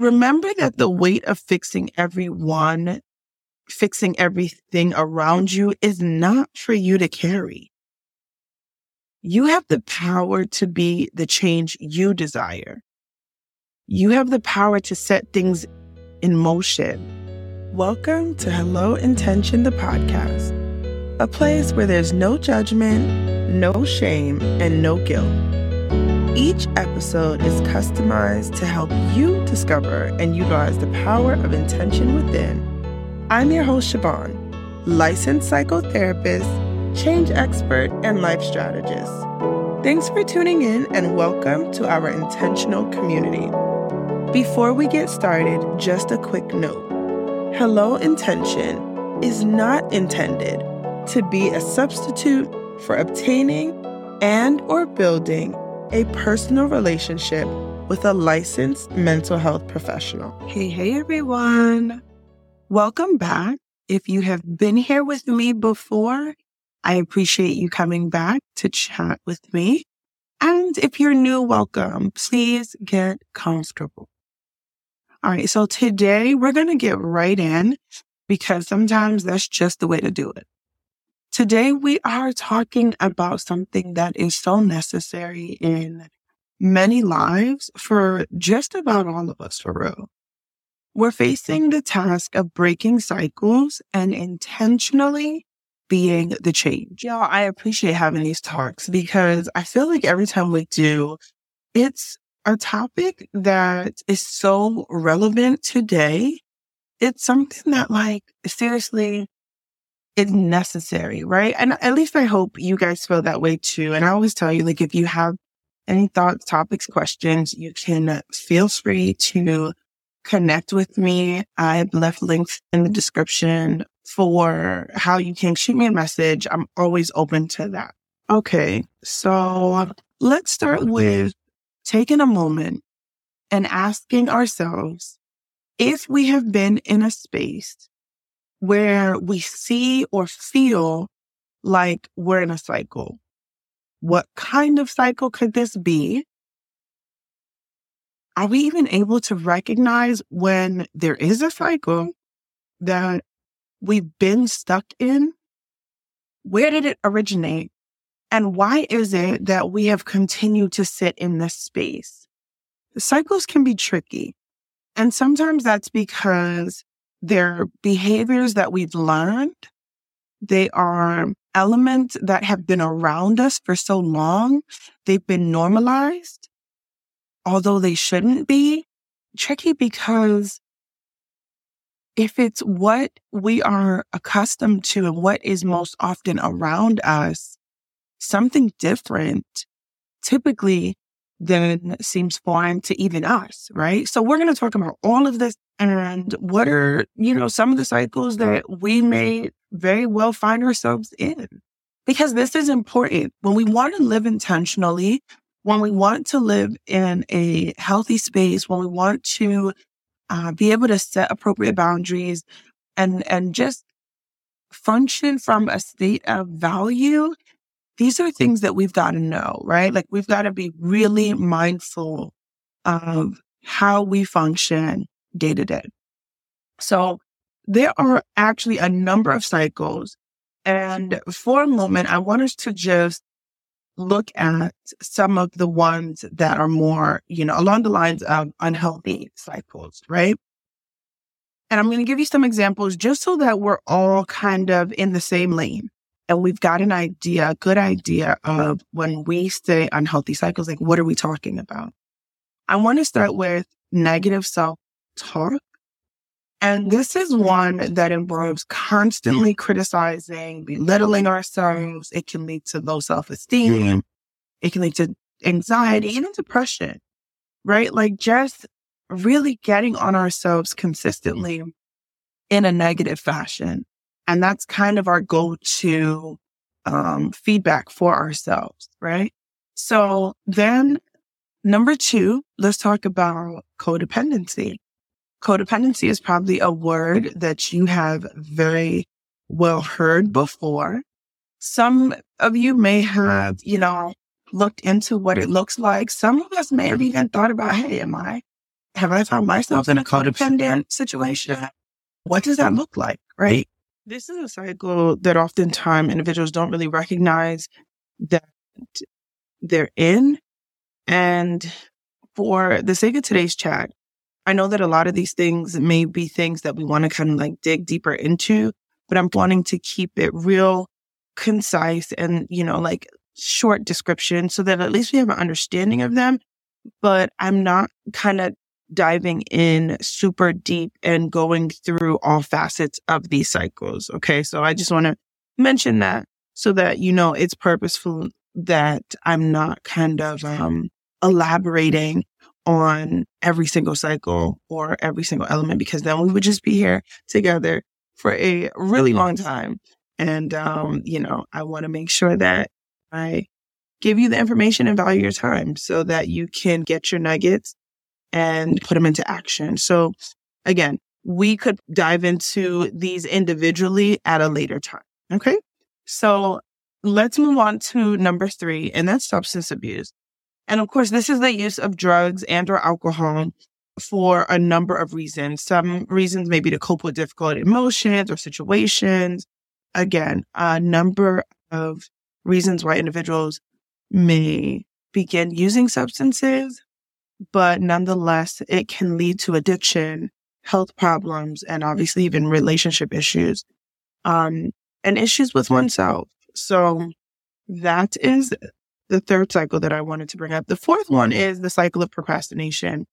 remember that the weight of fixing everyone, fixing everything around you is not for you to carry. You have the power to be the change you desire. You have the power to set things in motion. Welcome to Hello Intention, the podcast, a place where there's no judgment, no shame, and no guilt. Each episode is customized to help you discover and utilize the power of intention within. I'm your host, Shivon, licensed psychotherapist, change expert, and life strategist. Thanks for tuning in and welcome to our intentional community. Before we get started, just a quick note Hello Intention is not intended to be a substitute for obtaining and or building a personal relationship with a licensed mental health professional. Hey, hey, everyone. Welcome back. If you have been here with me before, I appreciate you coming back to chat with me. And if you're new, welcome. Please get comfortable. All right. So today we're going to get right in because sometimes that's just the way to do it. Today we are talking about something that is so necessary in many lives for just about all of us for real. We're facing the task of breaking cycles and intentionally being the change. Y'all, I appreciate having these talks because I feel like every time we do, it's a topic that is so relevant today. It's something that like seriously is necessary, right? And at least I hope you guys feel that way too. And I always tell you, like, if you have any thoughts, topics, questions, you can feel free to connect with me. I've left links in the description for how you can shoot me a message. I'm always open to that. Okay. So let's start with taking a moment and asking ourselves if we have been in a space where we see or feel like we're in a cycle. What kind of cycle could this be? Are we even able to recognize when there is a cycle that we've been stuck in? Where did it originate? And why is it that we have continued to sit in this space? Cycles can be tricky. And sometimes that's because they're behaviors that we've learned. They are elements that have been around us for so long. They've been normalized, although they shouldn't be. Tricky because if it's what we are accustomed to and what is most often around us, something different typically then seems foreign to even us, right? So we're going to talk about all of this and what are, you know, some of the cycles that we may very well find ourselves in. Because this is important. When we want to live intentionally, when we want to live in a healthy space, when we want to uh, be able to set appropriate boundaries and, and just function from a state of value, these are things that we've got to know, right? Like we've got to be really mindful of how we function day to day. So there are actually a number of cycles. And for a moment, I want us to just look at some of the ones that are more, you know, along the lines of unhealthy cycles, right? And I'm going to give you some examples just so that we're all kind of in the same lane. And we've got an idea, a good idea of when we say unhealthy cycles, like what are we talking about? I want to start with negative self talk. And this is one that involves constantly criticizing, belittling ourselves. It can lead to low self esteem. Mm-hmm. It can lead to anxiety, even depression, right? Like just really getting on ourselves consistently in a negative fashion. And that's kind of our go to um, feedback for ourselves, right? So then number two, let's talk about codependency. Codependency is probably a word that you have very well heard before. Some of you may have, you know, looked into what it looks like. Some of us may have even thought about, hey, am I Have I found myself in a codependent situation? What does that look like? Right. This is a cycle that oftentimes individuals don't really recognize that they're in. And for the sake of today's chat, I know that a lot of these things may be things that we want to kind of like dig deeper into, but I'm wanting to keep it real concise and, you know, like short description so that at least we have an understanding of them. But I'm not kind of diving in super deep and going through all facets of these cycles. Okay. So I just want to mention that so that, you know, it's purposeful that I'm not kind of, um, elaborating on every single cycle or every single element because then we would just be here together for a really long time. And, um, you know, I want to make sure that I give you the information and value your time so that you can get your nuggets and put them into action. So again, we could dive into these individually at a later time. Okay. So let's move on to number three, and that's substance abuse. And of course, this is the use of drugs and or alcohol for a number of reasons. Some reasons may be to cope with difficult emotions or situations. Again, a number of reasons why individuals may begin using substances but nonetheless, it can lead to addiction, health problems, and obviously even relationship issues, um, and issues with oneself. So that is the third cycle that I wanted to bring up. The fourth one is the cycle of procrastination.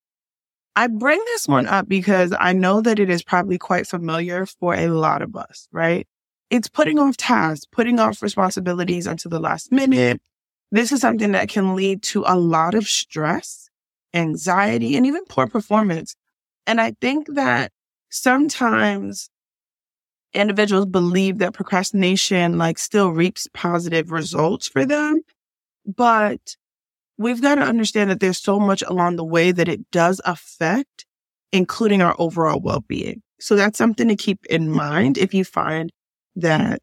I bring this one up because I know that it is probably quite familiar for a lot of us, right? It's putting off tasks, putting off responsibilities until the last minute. This is something that can lead to a lot of stress anxiety, and even poor performance. And I think that sometimes individuals believe that procrastination like still reaps positive results for them. But we've got to understand that there's so much along the way that it does affect, including our overall well-being. So that's something to keep in mind if you find that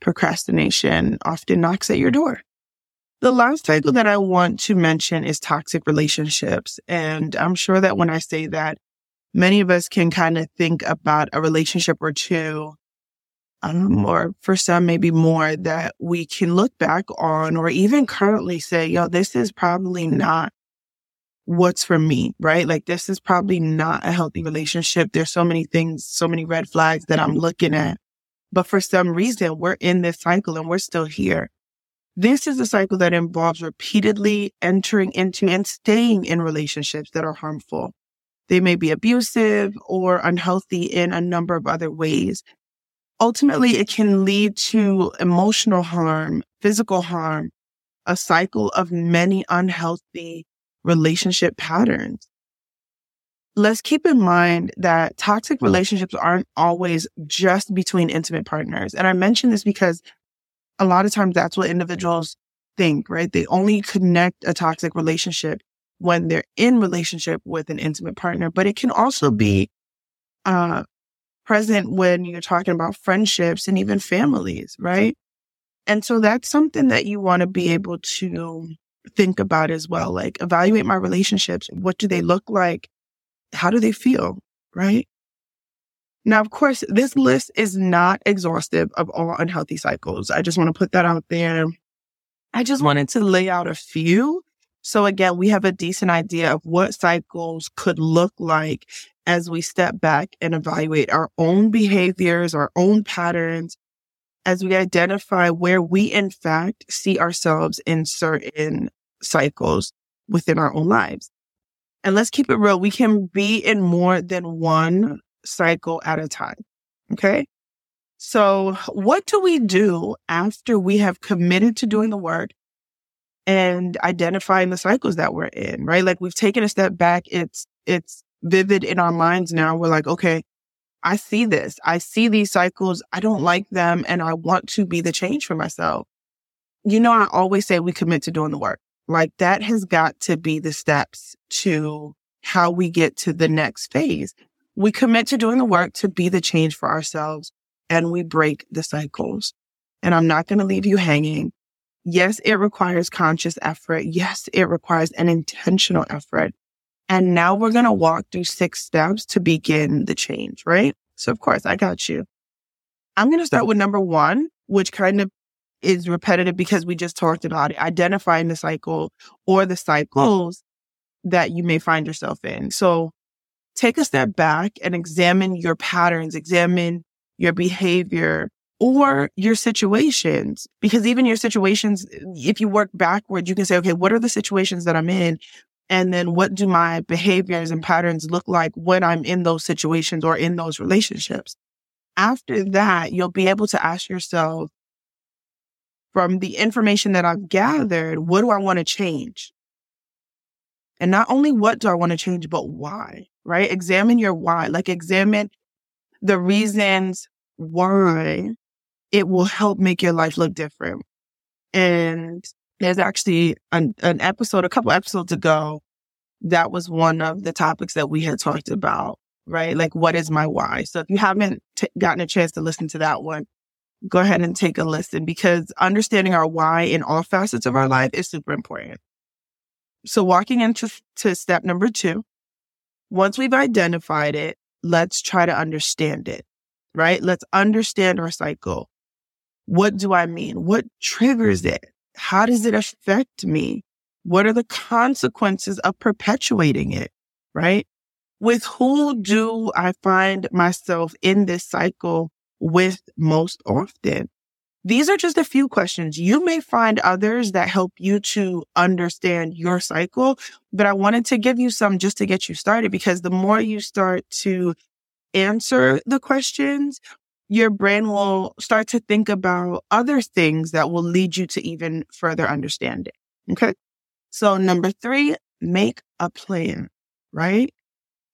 procrastination often knocks at your door. The last cycle that I want to mention is toxic relationships. And I'm sure that when I say that, many of us can kind of think about a relationship or two, um, or for some, maybe more that we can look back on or even currently say, yo, this is probably not what's for me, right? Like this is probably not a healthy relationship. There's so many things, so many red flags that I'm looking at. But for some reason, we're in this cycle and we're still here. This is a cycle that involves repeatedly entering into and staying in relationships that are harmful. They may be abusive or unhealthy in a number of other ways. Ultimately, it can lead to emotional harm, physical harm, a cycle of many unhealthy relationship patterns. Let's keep in mind that toxic relationships aren't always just between intimate partners. And I mention this because a lot of times that's what individuals think, right? They only connect a toxic relationship when they're in relationship with an intimate partner, but it can also be, uh, present when you're talking about friendships and even families, right? And so that's something that you want to be able to think about as well. Like evaluate my relationships. What do they look like? How do they feel? Right. Now, of course, this list is not exhaustive of all unhealthy cycles. I just want to put that out there. I just wanted to lay out a few. So again, we have a decent idea of what cycles could look like as we step back and evaluate our own behaviors, our own patterns, as we identify where we in fact see ourselves in certain cycles within our own lives. And let's keep it real. We can be in more than one cycle at a time. Okay. So what do we do after we have committed to doing the work and identifying the cycles that we're in, right? Like we've taken a step back. It's, it's vivid in our minds now. We're like, okay, I see this. I see these cycles. I don't like them and I want to be the change for myself. You know, I always say we commit to doing the work. Like that has got to be the steps to how we get to the next phase. We commit to doing the work to be the change for ourselves and we break the cycles. And I'm not going to leave you hanging. Yes, it requires conscious effort. Yes, it requires an intentional effort. And now we're going to walk through six steps to begin the change, right? So of course I got you. I'm going to start with number one, which kind of is repetitive because we just talked about it, identifying the cycle or the cycles that you may find yourself in. So take a step back and examine your patterns, examine your behavior or your situations. Because even your situations, if you work backwards, you can say, okay, what are the situations that I'm in? And then what do my behaviors and patterns look like when I'm in those situations or in those relationships? After that, you'll be able to ask yourself, from the information that I've gathered, what do I want to change? And not only what do I want to change, but why, right? Examine your why, like examine the reasons why it will help make your life look different. And there's actually an, an episode, a couple episodes ago, that was one of the topics that we had talked about, right? Like, what is my why? So if you haven't t- gotten a chance to listen to that one, go ahead and take a listen because understanding our why in all facets of our life is super important. So walking into to step number two, once we've identified it, let's try to understand it, right? Let's understand our cycle. What do I mean? What triggers it? How does it affect me? What are the consequences of perpetuating it? Right? With who do I find myself in this cycle with most often? These are just a few questions. You may find others that help you to understand your cycle, but I wanted to give you some just to get you started because the more you start to answer the questions, your brain will start to think about other things that will lead you to even further understanding. Okay. So number three, make a plan, right?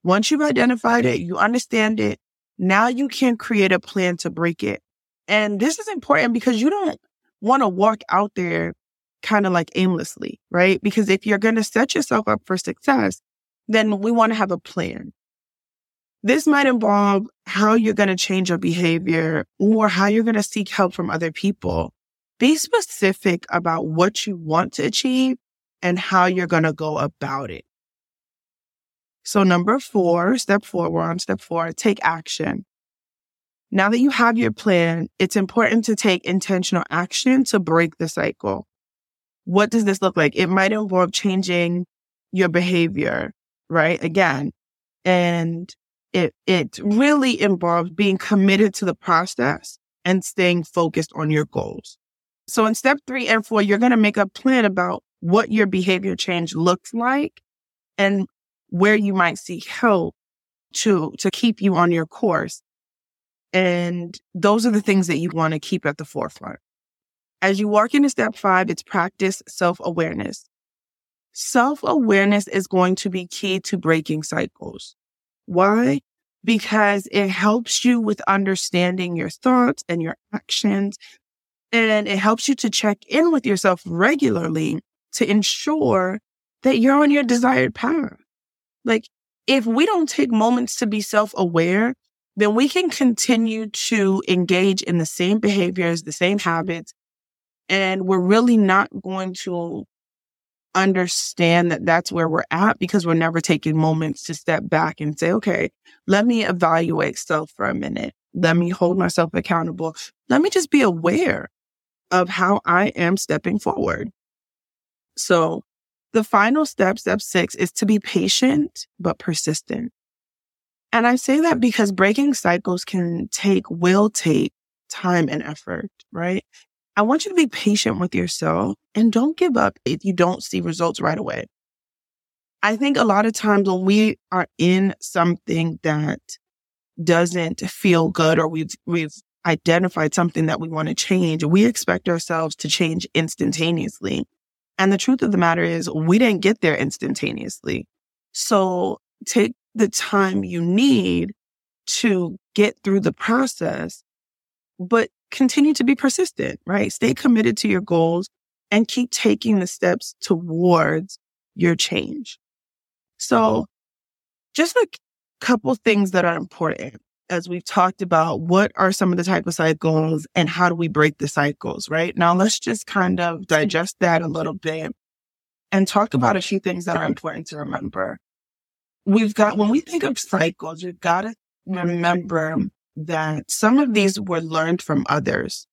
Once you've identified it, you understand it. Now you can create a plan to break it. And this is important because you don't want to walk out there kind of like aimlessly, right? Because if you're going to set yourself up for success, then we want to have a plan. This might involve how you're going to change your behavior or how you're going to seek help from other people. Be specific about what you want to achieve and how you're going to go about it. So number four, step four, we're on step four, take action. Now that you have your plan, it's important to take intentional action to break the cycle. What does this look like? It might involve changing your behavior, right? Again, and it, it really involves being committed to the process and staying focused on your goals. So in step three and four, you're going to make a plan about what your behavior change looks like and where you might seek help to, to keep you on your course. And those are the things that you want to keep at the forefront. As you walk into step five, it's practice self awareness. Self awareness is going to be key to breaking cycles. Why? Because it helps you with understanding your thoughts and your actions. And it helps you to check in with yourself regularly to ensure that you're on your desired path. Like, if we don't take moments to be self aware, then we can continue to engage in the same behaviors, the same habits, and we're really not going to understand that that's where we're at because we're never taking moments to step back and say, okay, let me evaluate self for a minute. Let me hold myself accountable. Let me just be aware of how I am stepping forward. So the final step, step six, is to be patient but persistent. And I say that because breaking cycles can take, will take time and effort, right? I want you to be patient with yourself and don't give up if you don't see results right away. I think a lot of times when we are in something that doesn't feel good or we've, we've identified something that we want to change, we expect ourselves to change instantaneously. And the truth of the matter is we didn't get there instantaneously. So take the time you need to get through the process, but continue to be persistent, right? Stay committed to your goals and keep taking the steps towards your change. So mm-hmm. just a couple things that are important as we've talked about what are some of the type of cycles and how do we break the cycles, right? Now let's just kind of digest that a little bit and talk about a few things that are important to remember. we've got, when we think of cycles, we've got to remember that some of these were learned from others.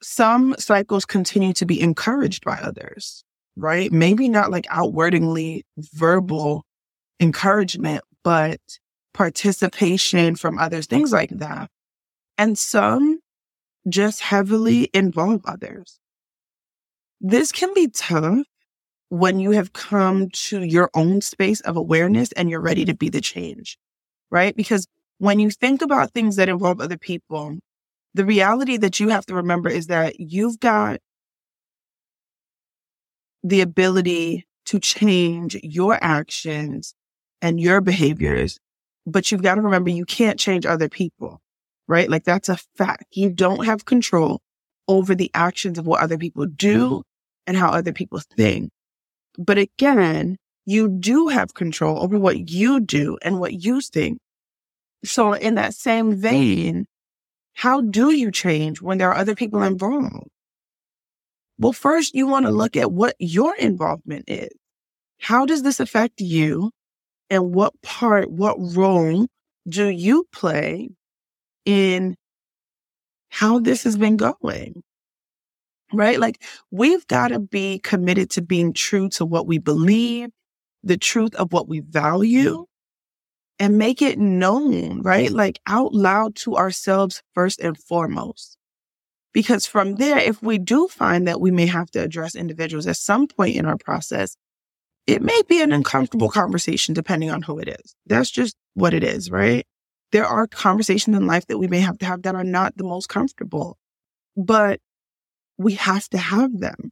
Some cycles continue to be encouraged by others, right? Maybe not like outwardly verbal encouragement, but participation from others, things like that. And some just heavily involve others. This can be tough when you have come to your own space of awareness and you're ready to be the change, right? Because when you think about things that involve other people, the reality that you have to remember is that you've got the ability to change your actions and your behaviors, but you've got to remember you can't change other people, right? Like that's a fact. You don't have control over the actions of what other people do and how other people think. But again, you do have control over what you do and what you think. So in that same vein, how do you change when there are other people involved? Well, first you want to look at what your involvement is. How does this affect you? And what part, what role do you play in how this has been going? Right? Like we've got to be committed to being true to what we believe, the truth of what we value and make it known, right? Like out loud to ourselves first and foremost. Because from there, if we do find that we may have to address individuals at some point in our process, it may be an uncomfortable conversation depending on who it is. That's just what it is, right? There are conversations in life that we may have to have that are not the most comfortable, but we have to have them.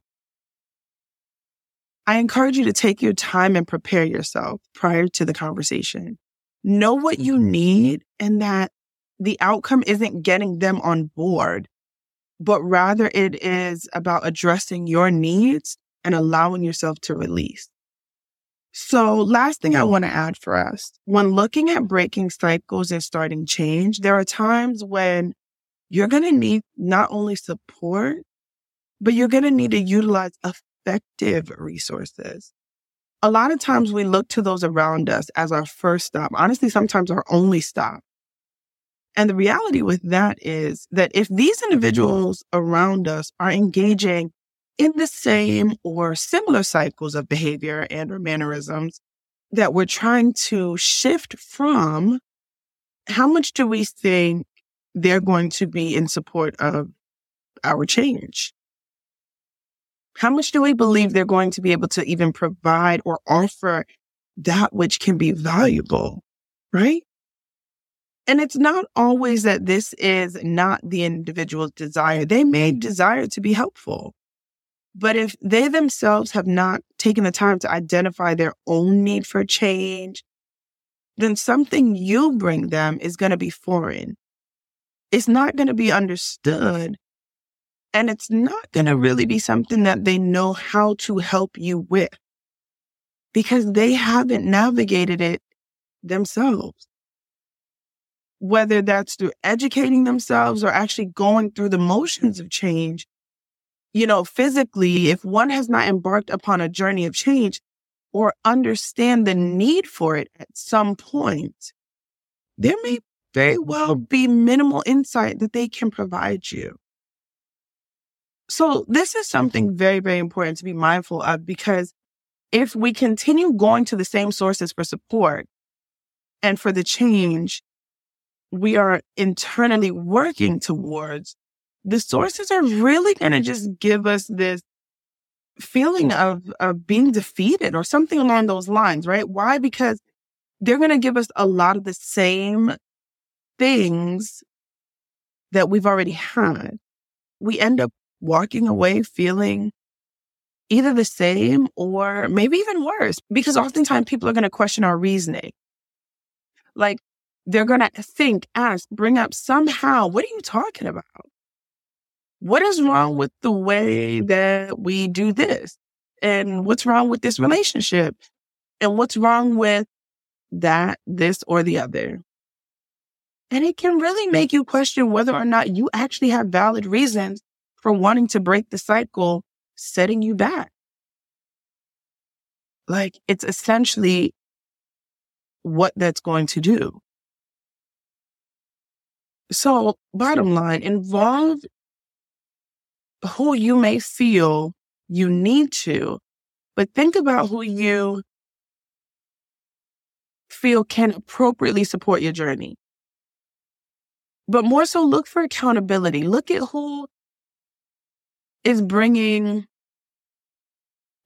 I encourage you to take your time and prepare yourself prior to the conversation know what you mm-hmm. need and that the outcome isn't getting them on board, but rather it is about addressing your needs and allowing yourself to release. So last thing I want to add for us, when looking at breaking cycles and starting change, there are times when you're going to need not only support, but you're going to need to utilize effective resources a lot of times we look to those around us as our first stop. Honestly, sometimes our only stop. And the reality with that is that if these individuals around us are engaging in the same or similar cycles of behavior and or mannerisms that we're trying to shift from, how much do we think they're going to be in support of our change? How much do we believe they're going to be able to even provide or offer that which can be valuable? Right. And it's not always that this is not the individual's desire. They may desire to be helpful. But if they themselves have not taken the time to identify their own need for change, then something you bring them is going to be foreign. It's not going to be understood and it's not going to really be something that they know how to help you with because they haven't navigated it themselves. Whether that's through educating themselves or actually going through the motions of change, you know, physically, if one has not embarked upon a journey of change or understand the need for it at some point, there may very well be minimal insight that they can provide you. So this is something mm-hmm. very, very important to be mindful of because if we continue going to the same sources for support and for the change we are internally working towards, the sources are really going to just give us this feeling mm-hmm. of, of being defeated or something along those lines, right? Why? Because they're going to give us a lot of the same things that we've already had. We end up walking away feeling either the same or maybe even worse, because oftentimes people are going to question our reasoning. Like they're going to think, ask, bring up somehow, what are you talking about? What is wrong with the way that we do this? And what's wrong with this relationship? And what's wrong with that, this, or the other? And it can really make you question whether or not you actually have valid reasons for wanting to break the cycle, setting you back. Like it's essentially what that's going to do. So, bottom line, involve who you may feel you need to, but think about who you feel can appropriately support your journey. But more so, look for accountability. Look at who is bringing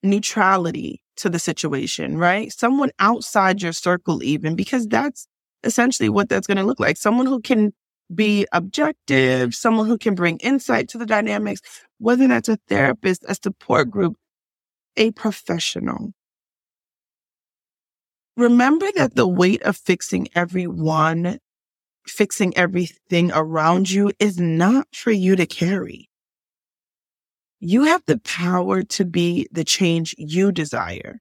neutrality to the situation, right? Someone outside your circle, even, because that's essentially what that's going to look like. Someone who can be objective, someone who can bring insight to the dynamics, whether that's a therapist, a support group, a professional. Remember that the weight of fixing everyone, fixing everything around you is not for you to carry. You have the power to be the change you desire.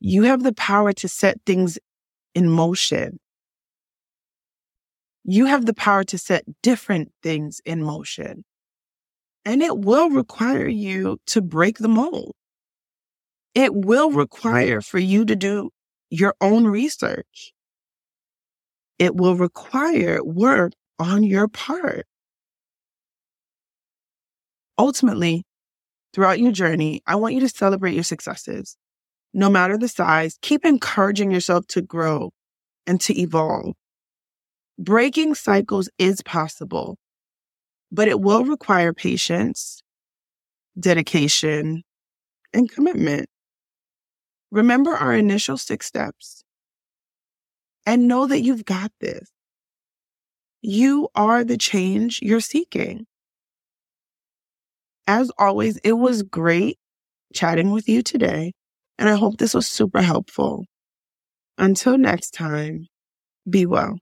You have the power to set things in motion. You have the power to set different things in motion. And it will require you to break the mold. It will require for you to do your own research. It will require work on your part ultimately, throughout your journey, I want you to celebrate your successes. No matter the size, keep encouraging yourself to grow and to evolve. Breaking cycles is possible, but it will require patience, dedication, and commitment. Remember our initial six steps and know that you've got this. You are the change you're seeking. As always, it was great chatting with you today, and I hope this was super helpful. Until next time, be well.